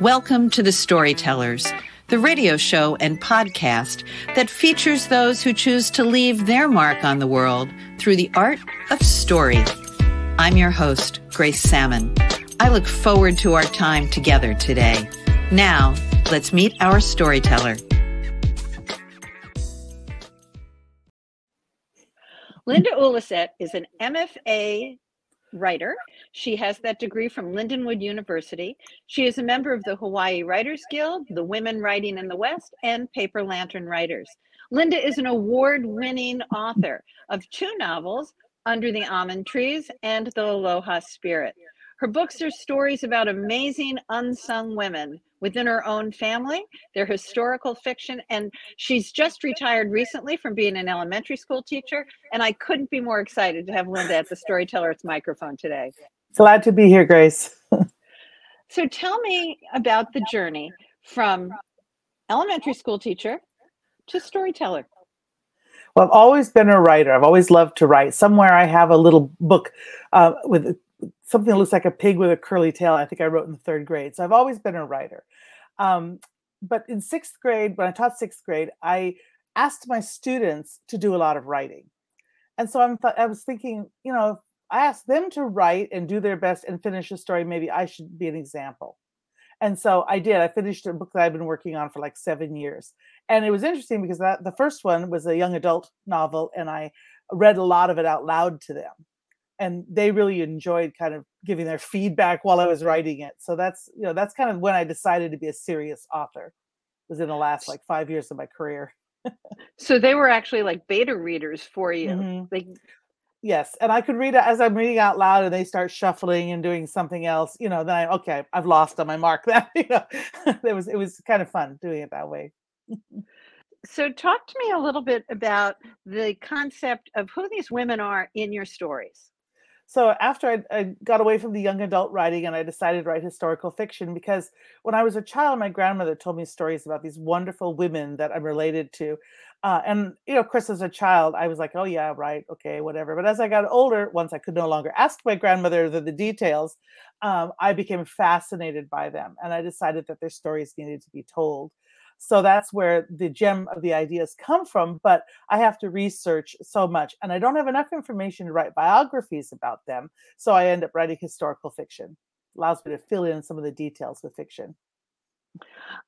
Welcome to The Storytellers, the radio show and podcast that features those who choose to leave their mark on the world through the art of story. I'm your host, Grace Sammon. I look forward to our time together today. Now, let's meet our storyteller. Linda Ulleseit is an MFA writer. She has that degree from Lindenwood University. She is a member of the Hawaii Writers Guild, the Women Writing in the West, and Paper Lantern Writers. Linda is an award winning author of two novels, Under the Almond Trees and The Aloha Spirit. Her books are stories about amazing unsung women within her own family. They're historical fiction, and she's just retired recently from being an elementary school teacher. And I couldn't be more excited to have Linda at the Storyteller's microphone today. Glad to be here, Grace. so tell me about the journey from elementary school teacher to storyteller. Well, I've always been a writer. I've always loved to write. Somewhere I have a little book uh, with something that looks like a pig with a curly tail. I think I wrote in the third grade. So I've always been a writer. Um, but in sixth grade, when I taught sixth grade, I asked my students to do a lot of writing. And so I'm th- I was thinking, you know, I asked them to write and do their best and finish a story. Maybe I should be an example. And so I did. I finished a book that I've been working on for like seven years. And it was interesting because that the first one was a young adult novel, and I read a lot of it out loud to them and they really enjoyed kind of giving their feedback while I was writing it. So that's you know that's kind of when I decided to be a serious author. was in the last like five years of my career. so they were actually like beta readers for you. Mm-hmm. Like yes, and I could read it as I'm reading out loud, and they start shuffling and doing something else. You know, then I okay, I've lost on my mark. That you know, it was it was kind of fun doing it that way. so talk to me a little bit about the concept of who these women are in your stories so after I, I, got away from the young adult writing and I decided to write historical fiction because when I was a child, my grandmother told me stories about these wonderful women that I'm related to. Uh, and, you know, of course, as a child, I was like, oh, yeah, right, okay, whatever. But as I got older, once I could no longer ask my grandmother the, the details, um, I became fascinated by them. And I decided that their stories needed to be told. So that's where the gem of the ideas come from. But I have to research so much, and I don't have enough information to write biographies about them. So I end up writing historical fiction. Allows me to fill in some of the details with fiction.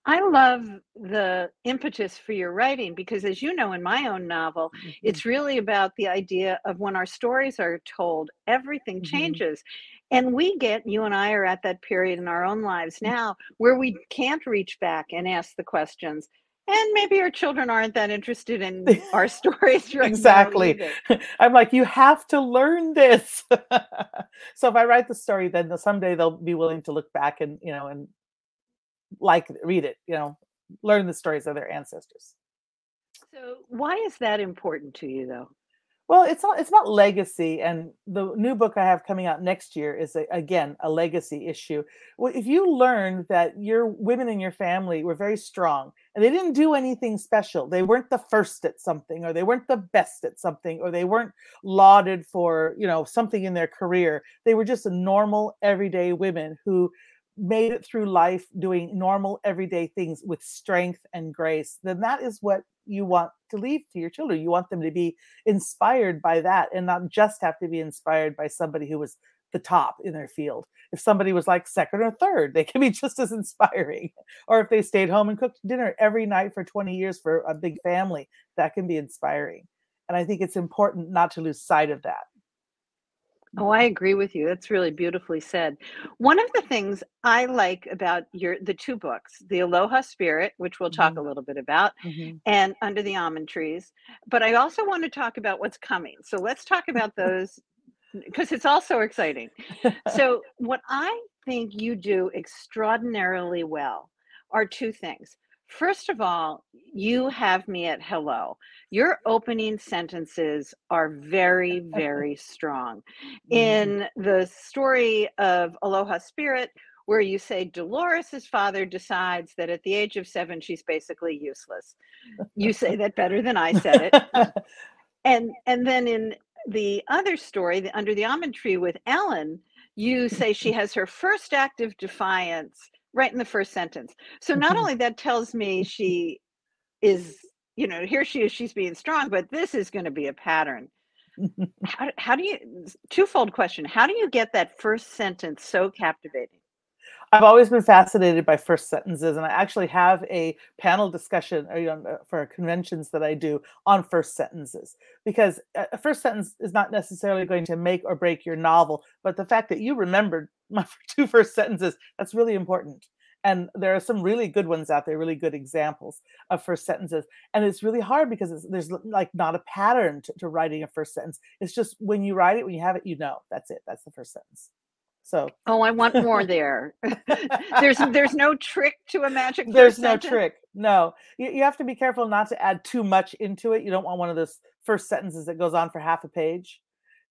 I love the impetus for your writing because, as you know, in my own novel, mm-hmm. it's really about the idea of when our stories are told, everything mm-hmm. changes. And we get, you and I are at that period in our own lives mm. now where we can't reach back and ask the questions. And maybe our children aren't that interested in our stories. Right exactly. I'm like, you have to learn this. so if I write the story, then someday they'll be willing to look back and, you know, and like read it, you know, learn the stories of their ancestors. So why is that important to you though? Well, it's not it's about legacy, and the new book I have coming out next year is a, again a legacy issue. Well, if you learn that your women in your family were very strong and they didn't do anything special, they weren't the first at something, or they weren't the best at something, or they weren't lauded for you know something in their career. They were just normal everyday women who made it through life doing normal everyday things with strength and grace. Then that is what you want to leave to your children. You want them to be inspired by that and not just have to be inspired by somebody who was the top in their field. If somebody was like second or third, they can be just as inspiring. Or if they stayed home and cooked dinner every night for 20 years for a big family, that can be inspiring. And I think it's important not to lose sight of that. Oh, I agree with you. That's really beautifully said. One of the things I like about your the two books, The Aloha Spirit, which we'll talk mm-hmm. a little bit about, mm-hmm. and Under the Almond Trees, but I also want to talk about what's coming. So let's talk about those because it's also exciting. so what I think you do extraordinarily well are two things. First of all, you have me at hello. Your opening sentences are very, very strong. Mm-hmm. In the story of Aloha Spirit, where you say Dolores's father decides that at the age of seven, she's basically useless. You say that better than I said it. and and then in the other story, the, Under the Almond Tree with Ellen, you say she has her first act of defiance right in the first sentence. So not mm-hmm. only that tells me she is, you know, here she is, she's being strong, but this is going to be a pattern. how, how do you, twofold question, how do you get that first sentence so captivating? I've always been fascinated by first sentences, and I actually have a panel discussion uh, you know, uh, for conventions that I do on first sentences because a first sentence is not necessarily going to make or break your novel, but the fact that you remembered my two first sentences that's really important. And there are some really good ones out there, really good examples of first sentences. And it's really hard because there's like not a pattern to, to writing a first sentence. It's just when you write it, when you have it, you know that's it. That's the first sentence. So oh, I want more there. there's there's no trick to a magic. There's no sentence. trick. No, you, you have to be careful not to add too much into it. You don't want one of those first sentences that goes on for half a page.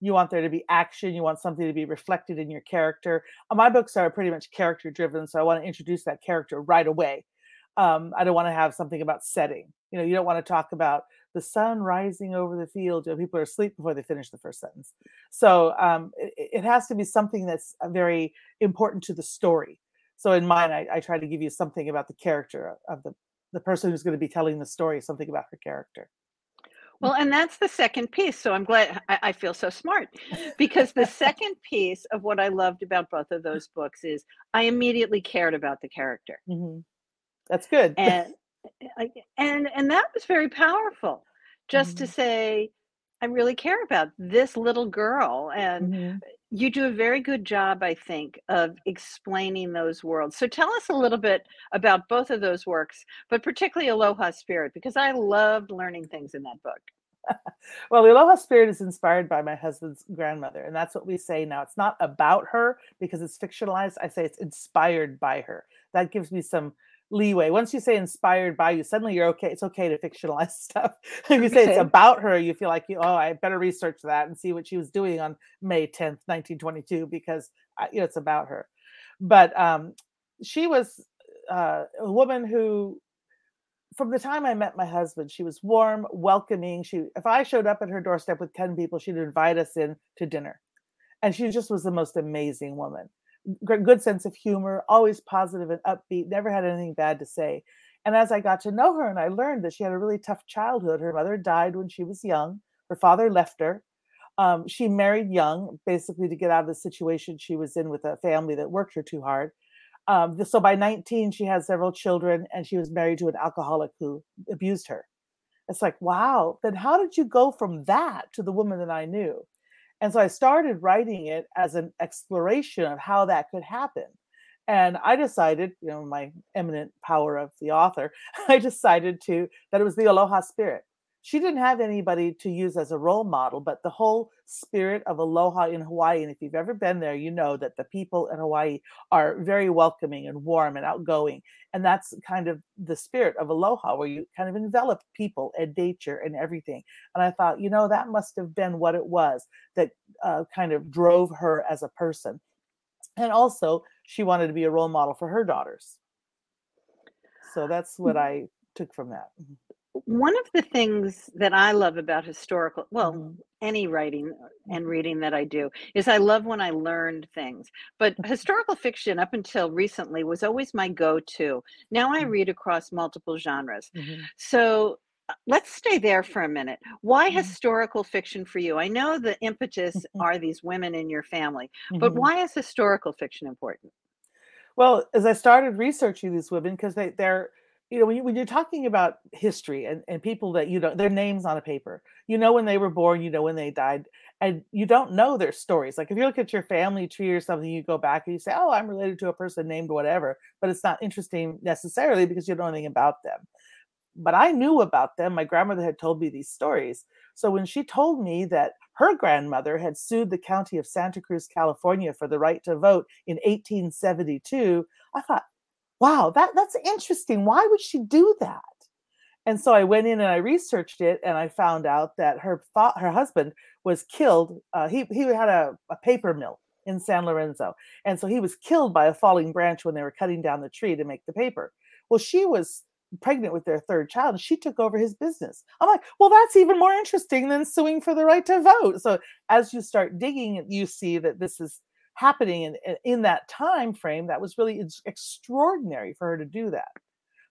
You want there to be action. You want something to be reflected in your character. Uh, my books are pretty much character driven, so I want to introduce that character right away. Um, I don't want to have something about setting. You know, you don't want to talk about the sun rising over the field. You know, people are asleep before they finish the first sentence. So um, it, it, has to be something that's uh, very important to the story. So in mine, I, I, try to give you something about the character of the, the person who's going to be telling the story, something about her character. Well, and that's the second piece. So I'm glad I, I feel so smart because the second piece of what I loved about both of those books is I immediately cared about the character. Mm-hmm. That's good. And and and that was very powerful just mm-hmm. to say i really care about this little girl and mm-hmm. You do a very good job i think of explaining those worlds so tell us a little bit about both of those works but particularly aloha spirit because i loved learning things in that book well, the Aloha Spirit is inspired by my husband's grandmother, and that's what we say now. It's not about her because it's fictionalized. I say it's inspired by her. That gives me some leeway. Once you say inspired by you, suddenly you're okay. It's okay to fictionalize stuff. if you say it's about her, you feel like, you, oh, I better research that and see what she was doing on May 10th, 1922, because you know, it's about her. But um, she was uh, a woman who, from the time I met my husband, she was warm, welcoming. She, if I showed up at her doorstep with 10 people, she'd invite us in to dinner. And she just was the most amazing woman good sense of humor, always positive and upbeat, never had anything bad to say. And as I got to know her and I learned that she had a really tough childhood, her mother died when she was young, her father left her. Um, she married young, basically to get out of the situation she was in with a family that worked her too hard. Um, so by 19, she had several children and she was married to an alcoholic who abused her. It's like, wow, then how did you go from that to the woman that I knew? And so I started writing it as an exploration of how that could happen. And I decided, you know, my eminent power of the author, I decided to that it was the Aloha spirit she didn't have anybody to use as a role model, but the whole spirit of aloha in Hawaii. And if you've ever been there, you know that the people in Hawaii are very welcoming and warm and outgoing. And that's kind of the spirit of aloha, where you kind of envelop people and nature and everything. And I thought, you know, that must have been what it was that uh, kind of drove her as a person. And also, she wanted to be a role model for her daughters. So that's what mm-hmm. I took from that. One of the things that I love about historical, well, mm-hmm. any writing and reading that I do, is I love when I learned things. But mm-hmm. historical fiction, up until recently, was always my go to. Now I mm-hmm. read across multiple genres. Mm-hmm. So uh, let's stay there for a minute. Why mm-hmm. historical fiction for you? I know the impetus are these women in your family, but why is historical fiction important? Well, as I started researching these women, because they, they're you know when, you, when you're talking about history and, and people that you don't their names on a paper you know when they were born you know when they died and you don't know their stories. Like if you look at your family tree or something you go back and you say oh i'm related to a person named whatever but it's not interesting necessarily because you don't know anything about them. But i knew about them. My grandmother had told me these stories. So when she told me that her grandmother had sued the county of santa cruz california for the right to vote in 1872 i thought wow, that that's interesting. Why would she do that? And so I went in and I researched it, and I found out that her fa- her husband was killed. Uh, he he had a, a paper mill in San Lorenzo, and so he was killed by a falling branch when they were cutting down the tree to make the paper. Well, she was pregnant with their third child and she took over his business. I'm like, well, that's even more interesting than suing for the right to vote. So as you start digging, you see that this is happening in, in that time frame that was really extraordinary for her to do that.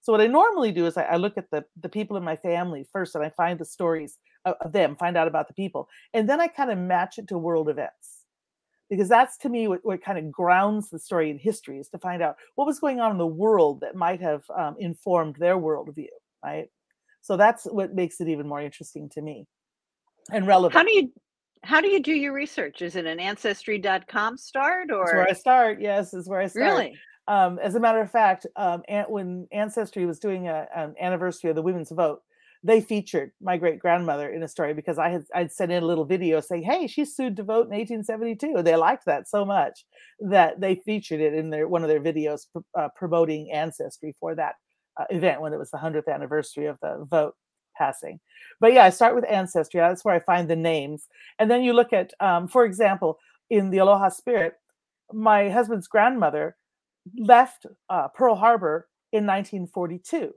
So what i normally do is i, I look at the, the people in my family first and i find the stories of, of them find out about the people and then i kind of match it to world events. Because that's to me what, what kind of grounds the story in history is to find out what was going on in the world that might have um, informed their worldview right? So that's what makes it even more interesting to me and relevant how do you how do you do your research? Is it an ancestry.com start or? That's where I start. Yes, is where I start. Really? Um, as a matter of fact, um, when Ancestry was doing a, an anniversary of the women's vote, they featured my great grandmother in a story because I had I'd sent in a little video saying, "Hey, she sued to vote in 1872." They liked that so much that they featured it in their one of their videos uh, promoting Ancestry for that uh, event when it was the hundredth anniversary of the vote passing. But yeah, I start with ancestry. That's where I find the names. And then you look at, um, for example, in the Aloha Spirit, my husband's grandmother left uh, Pearl Harbor in 1942,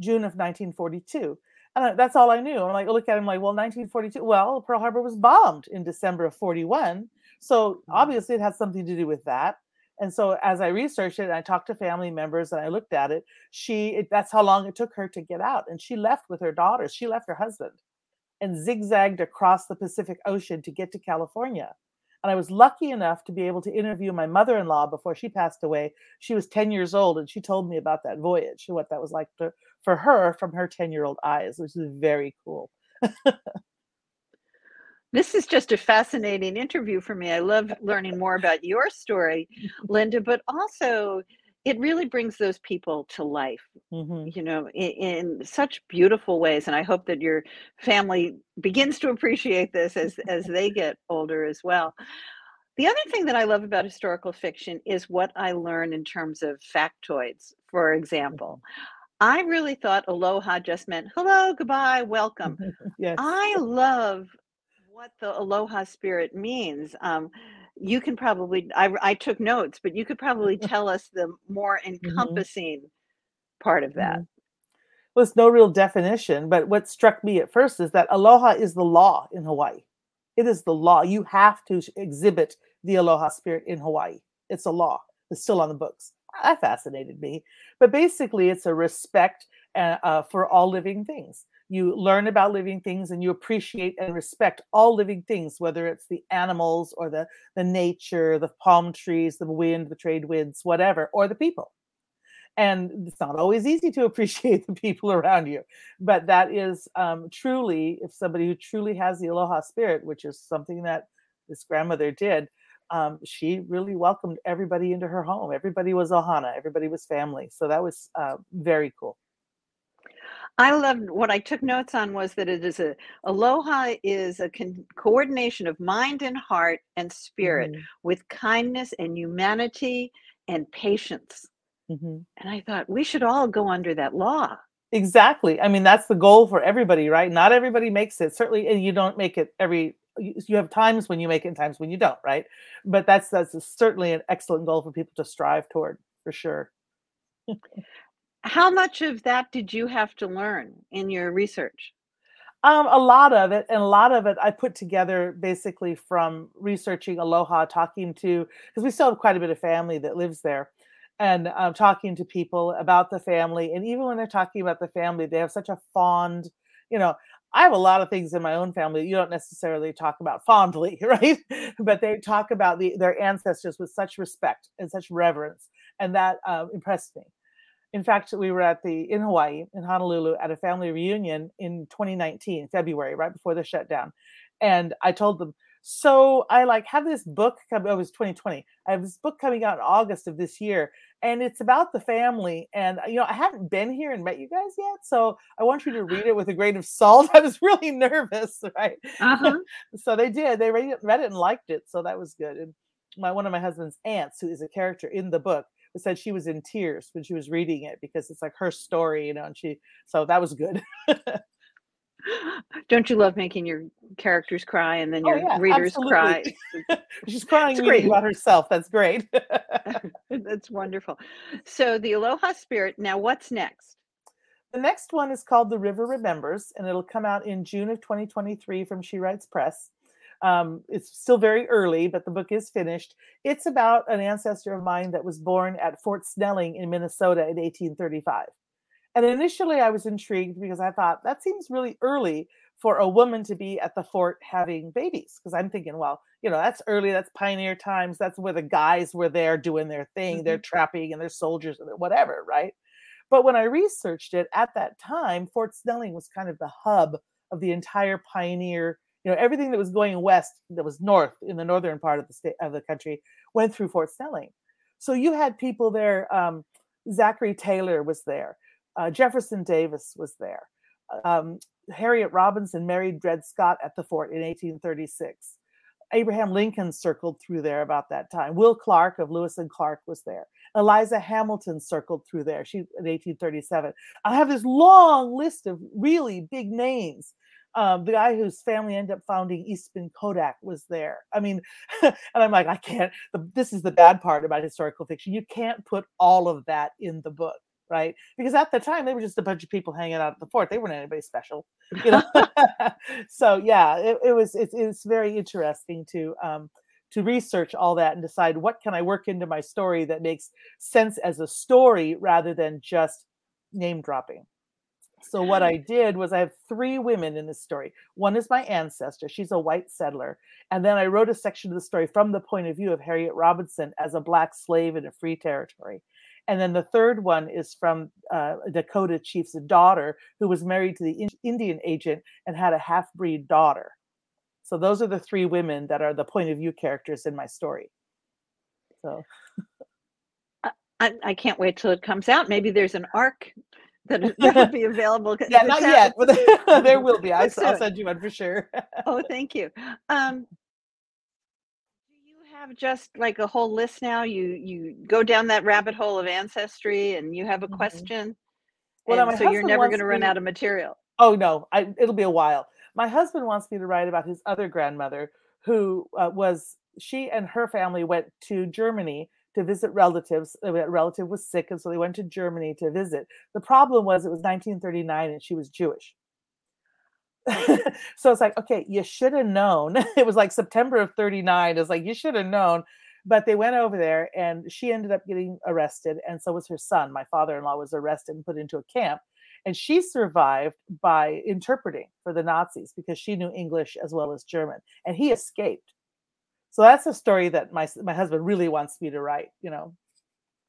June of 1942. And that's all I knew. I'm like, look at him like, well, 1942. Well, Pearl Harbor was bombed in December of 41. So mm-hmm. obviously it has something to do with that and so as i researched it and i talked to family members and i looked at it she it, that's how long it took her to get out and she left with her daughters she left her husband and zigzagged across the pacific ocean to get to california. And i was lucky enough to be able to interview my mother-in-law before she passed away. She was 10 years old and she told me about that voyage and what that was like to, for her from her 10 year old eyes which is very cool This is just a fascinating interview for me. I love learning more about your story, Linda, but also it really brings those people to life, mm-hmm. you know, in, in, such beautiful ways. And I hope that your family begins to appreciate this as, as they get older as well. The other thing that I love about historical fiction is what I learn in terms of factoids. For example, mm-hmm. I really thought aloha just meant hello, goodbye, welcome. yes. I love what the aloha spirit means. Um, you can probably, I, I took notes, but you could probably tell us the more mm-hmm. encompassing mm-hmm. part of that. Mm-hmm. Well, it's no real definition, but what struck me at first is that aloha is the law in Hawaii. It is the law. You have to exhibit the aloha spirit in Hawaii. It's a law. It's still on the books. That fascinated me. But basically, it's a respect uh, uh, for all living things you learn about living things and you appreciate and respect all living things whether it's the animals or the the nature the palm trees the wind the trade winds whatever or the people. And it's not always easy to appreciate the people around you but that is um, truly if somebody who truly has the aloha spirit which is something that this grandmother did um, she really welcomed everybody into her home. Everybody was ohana. Everybody was family. So that was uh, very cool I loved what I took notes on was that it is a aloha is a con- coordination of mind and heart and spirit mm-hmm. with kindness and humanity and patience. Mm-hmm. And I thought we should all go under that law. Exactly. I mean, that's the goal for everybody, right? Not everybody makes it. Certainly, and you don't make it every. You have times when you make it, and times when you don't, right? But that's that's certainly an excellent goal for people to strive toward, for sure. how much of that did you have to learn in your research? Um, a lot of it, and a lot of it I put together basically from researching Aloha, talking to because we still have quite a bit of family that lives there, and um, talking to people about the family. And even when they're talking about the family, they have such a fond, you know, I have a lot of things in my own family you don't necessarily talk about fondly, right? but they talk about the, their ancestors with such respect and such reverence, and that uh, impressed me in fact, we were at the in Hawaii in Honolulu at a family reunion in 2019, February, right before the shutdown. And I told them, so I like have this book coming. Oh, it was 2020. I have this book coming out in August of this year, and it's about the family. And you know, I hadn't been here and met you guys yet, so I want you to read it with a grain of salt. I was really nervous, right? Uh-huh. so they did. They read it, read it and liked it, so that was good. And my one of my husband's aunts, who is a character in the book, said she was in tears when she was reading it because it's like her story, you know, and she so that was good. Don't you love making your characters cry and then oh, your oh, yeah, readers absolutely. cry? She's crying reading about herself. That's great. That's wonderful. So the Aloha Spirit. Now, what's next? The next one is called The River Remembers, and it'll come out in June of 2023 from She Writes Press. Um, it's still very early, but the book is finished. It's about an ancestor of mine that was born at Fort Snelling in Minnesota in 1835. And initially, I was intrigued because I thought that seems really early for a woman to be at the fort having babies. Because I'm thinking, well, you know, that's early, that's pioneer times, that's where the guys were there doing their thing, mm-hmm. they're trapping and they're soldiers and whatever, right? But when I researched it at that time, Fort Snelling was kind of the hub of the entire pioneer you know everything that was going west that was north in the northern part of the state of the country went through fort snelling. So you had people there um, zachary taylor was there uh, jefferson davis was there um, harriet robinson married dred scott at the fort in 1836 abraham lincoln circled through there about that time. Will clark of lewis and clark was there. Eliza hamilton circled through there. She in 1837 i have this long list of really big names um, the guy whose family ended up founding Eastman Kodak was there. I mean, and I'm like, I can't. The, this is the bad part about historical fiction. You can't put all of that in the book, right? Because at the time they were just a bunch of people hanging out at the fort. They weren't anybody special, you know. so yeah, it, it was. It's, it's very interesting to. Um, to research all that and decide what can I work into my story that makes sense as a story rather than just name dropping. So what I did was I have three women in this story. One is my ancestor; she's a white settler, and then I wrote a section of the story from the point of view of Harriet Robinson as a black slave in a free territory. And then the third one is from uh, Dakota chief's daughter, who was married to the Indian agent and had a half breed daughter. So those are the three women that are the point of view characters in my story. So. I, I, can't wait till it comes out. Maybe there's an arc that will be available. yeah, not yet, but there will be. I, will send you one for sure. oh, thank you. Um, do you have just like a whole list now? You you go down that rabbit hole of ancestry, and you have a mm-hmm. question. Well, so you're never going to run out of material. Oh no, I, it'll be a while. My husband wants me to write about his other grandmother, who uh, was she and her family went to Germany to visit relatives. Uh, a relative was sick, and so they went to Germany to visit. The problem was it was 1939 and she was Jewish. so it's like, okay, you should have known. it was like September of 39. It's like, you should have known. But they went over there and she ended up getting arrested. And so was her son. My father in law was arrested and put into a camp. And she survived by interpreting for the Nazis because she knew English as well as German. And he escaped. So that's a story that my my husband really wants me to write. You know,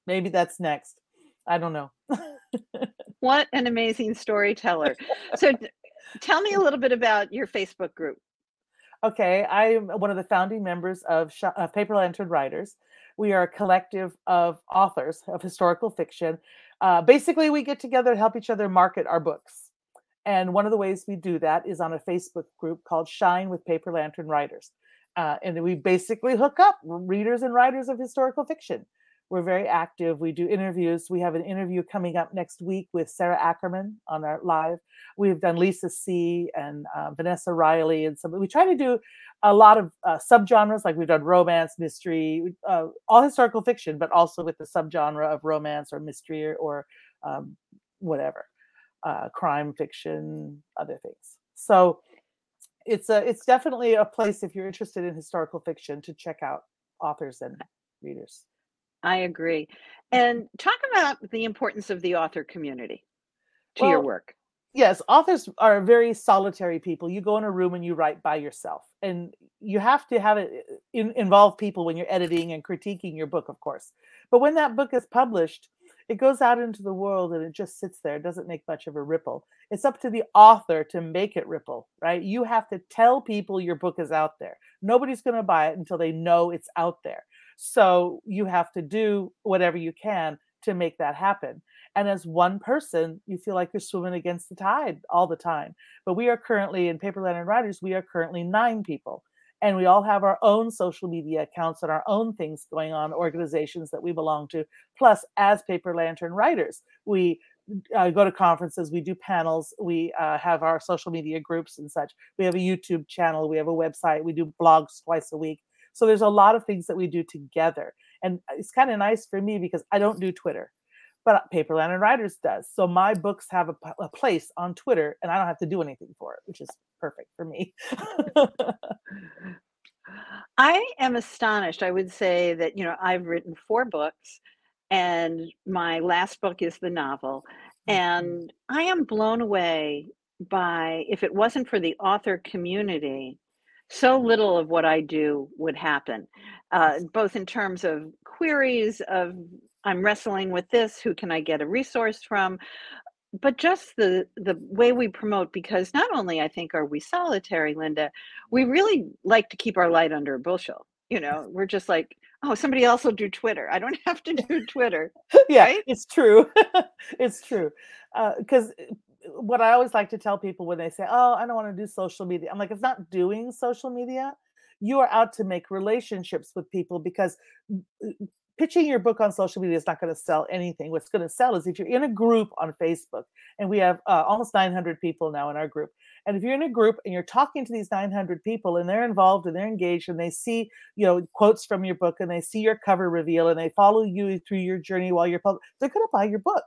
maybe that's next. I don't know. what an amazing storyteller! So, tell me a little bit about your Facebook group. Okay, I'm one of the founding members of, Sh- of Paper Lantern Writers. We are a collective of authors of historical fiction. Uh, basically, we get together to help each other market our books. And one of the ways we do that is on a Facebook group called Shine with Paper Lantern Writers. Uh, and we basically hook up readers and writers of historical fiction. We're very active. We do interviews. We have an interview coming up next week with Sara Ackerman on our live. We've done Lisa See and uh, Vanessa Riley, and some. We try to do a lot of uh, subgenres, like we've done romance, mystery, uh, all historical fiction, but also with the subgenre of romance or mystery or, or um, whatever, uh, crime fiction, other things. So it's a it's definitely a place if you're interested in historical fiction to check out authors and readers. I agree. And talk about the importance of the author community to well, your work. Yes, authors are very solitary people. You go in a room and you write by yourself, and you have to have it in, involve people when you're editing and critiquing your book, of course. But when that book is published, it goes out into the world and it just sits there. It doesn't make much of a ripple. It's up to the author to make it ripple, right? You have to tell people your book is out there. Nobody's going to buy it until they know it's out there. So you have to do whatever you can to make that happen. And as one person, you feel like you're swimming against the tide all the time. But we are currently in paperland Lantern Writers, we are currently nine people and we all have our own social media accounts and our own things going on organizations that we belong to plus as paper lantern writers we uh, go to conferences we do panels we uh, have our social media groups and such. We have a youtube channel we have a website we do blogs twice a week. So there's a lot of things that we do together and it's kind of nice for me because i don't do twitter but paper lantern writers does so my books have a, a place on twitter and i don't have to do anything for it which is perfect for me. I am astonished. I would say that, you know, I've written four books, and my last book is the novel. Mm-hmm. And I am blown away by, if it wasn't for the author community, so little of what I do would happen, uh, both in terms of queries of I'm wrestling with this, who can I get a resource from? But just the the way we promote, because not only I think are we solitary, Linda, we really like to keep our light under a bushel. You know, we're just like, oh, somebody else will do Twitter. I don't have to do Twitter. yeah, right? it's true. it's true. Because uh, what I always like to tell people when they say, "Oh, I don't want to do social media," I'm like, "It's not doing social media. You are out to make relationships with people because pitching your book on social media is not going to sell anything. What's going to sell is if you're in a group on Facebook, and we have uh, almost 900 people now in our group. And if you're in a group and you're talking to these 900 people and they're involved and they're engaged and they see, you know, quotes from your book and they see your cover reveal and they follow you through your journey while you're public, they're going to buy your book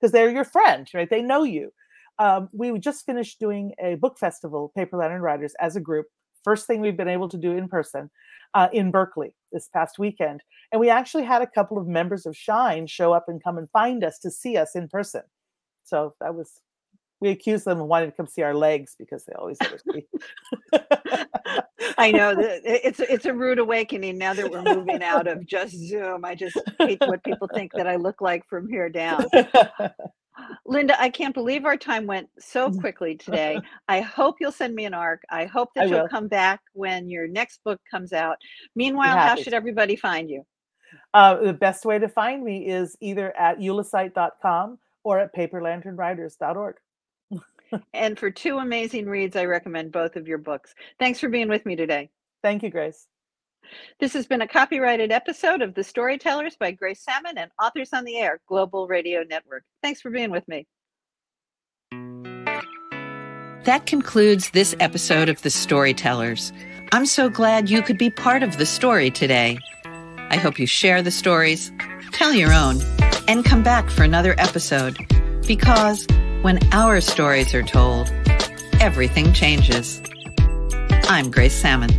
because they're your friend, right? They know you. Um, we just finished doing a book festival, Paper Lantern Writers, as a group. First thing we've been able to do in person uh, in Berkeley this past weekend. And we actually had a couple of members of Shine show up and come and find us to see us in person. So that was, we accused them of wanting to come see our legs because they always let us see. I know it's it's a rude awakening now that we're moving out of just Zoom. I just hate what people think that I look like from here down. Linda, I can't believe our time went so mm. quickly today. I hope you'll send me an arc. I hope that I you'll will. come back when your next book comes out. Meanwhile, how should everybody find you? Uh, the best way to find me is either at ulleseit.com or at paperlanternwriters.org. and for two amazing reads, I recommend both of your books. Thanks for being with me today. Thank you, Grace. This has been a copyrighted episode of The Storytellers by Grace Sammon and Authors on the Air Global Radio Network. Thanks for being with me. That concludes this episode of The Storytellers. I'm so glad you could be part of the story today. I hope you share the stories, tell your own, and come back for another episode because when our stories are told, everything changes. I'm Grace Sammon.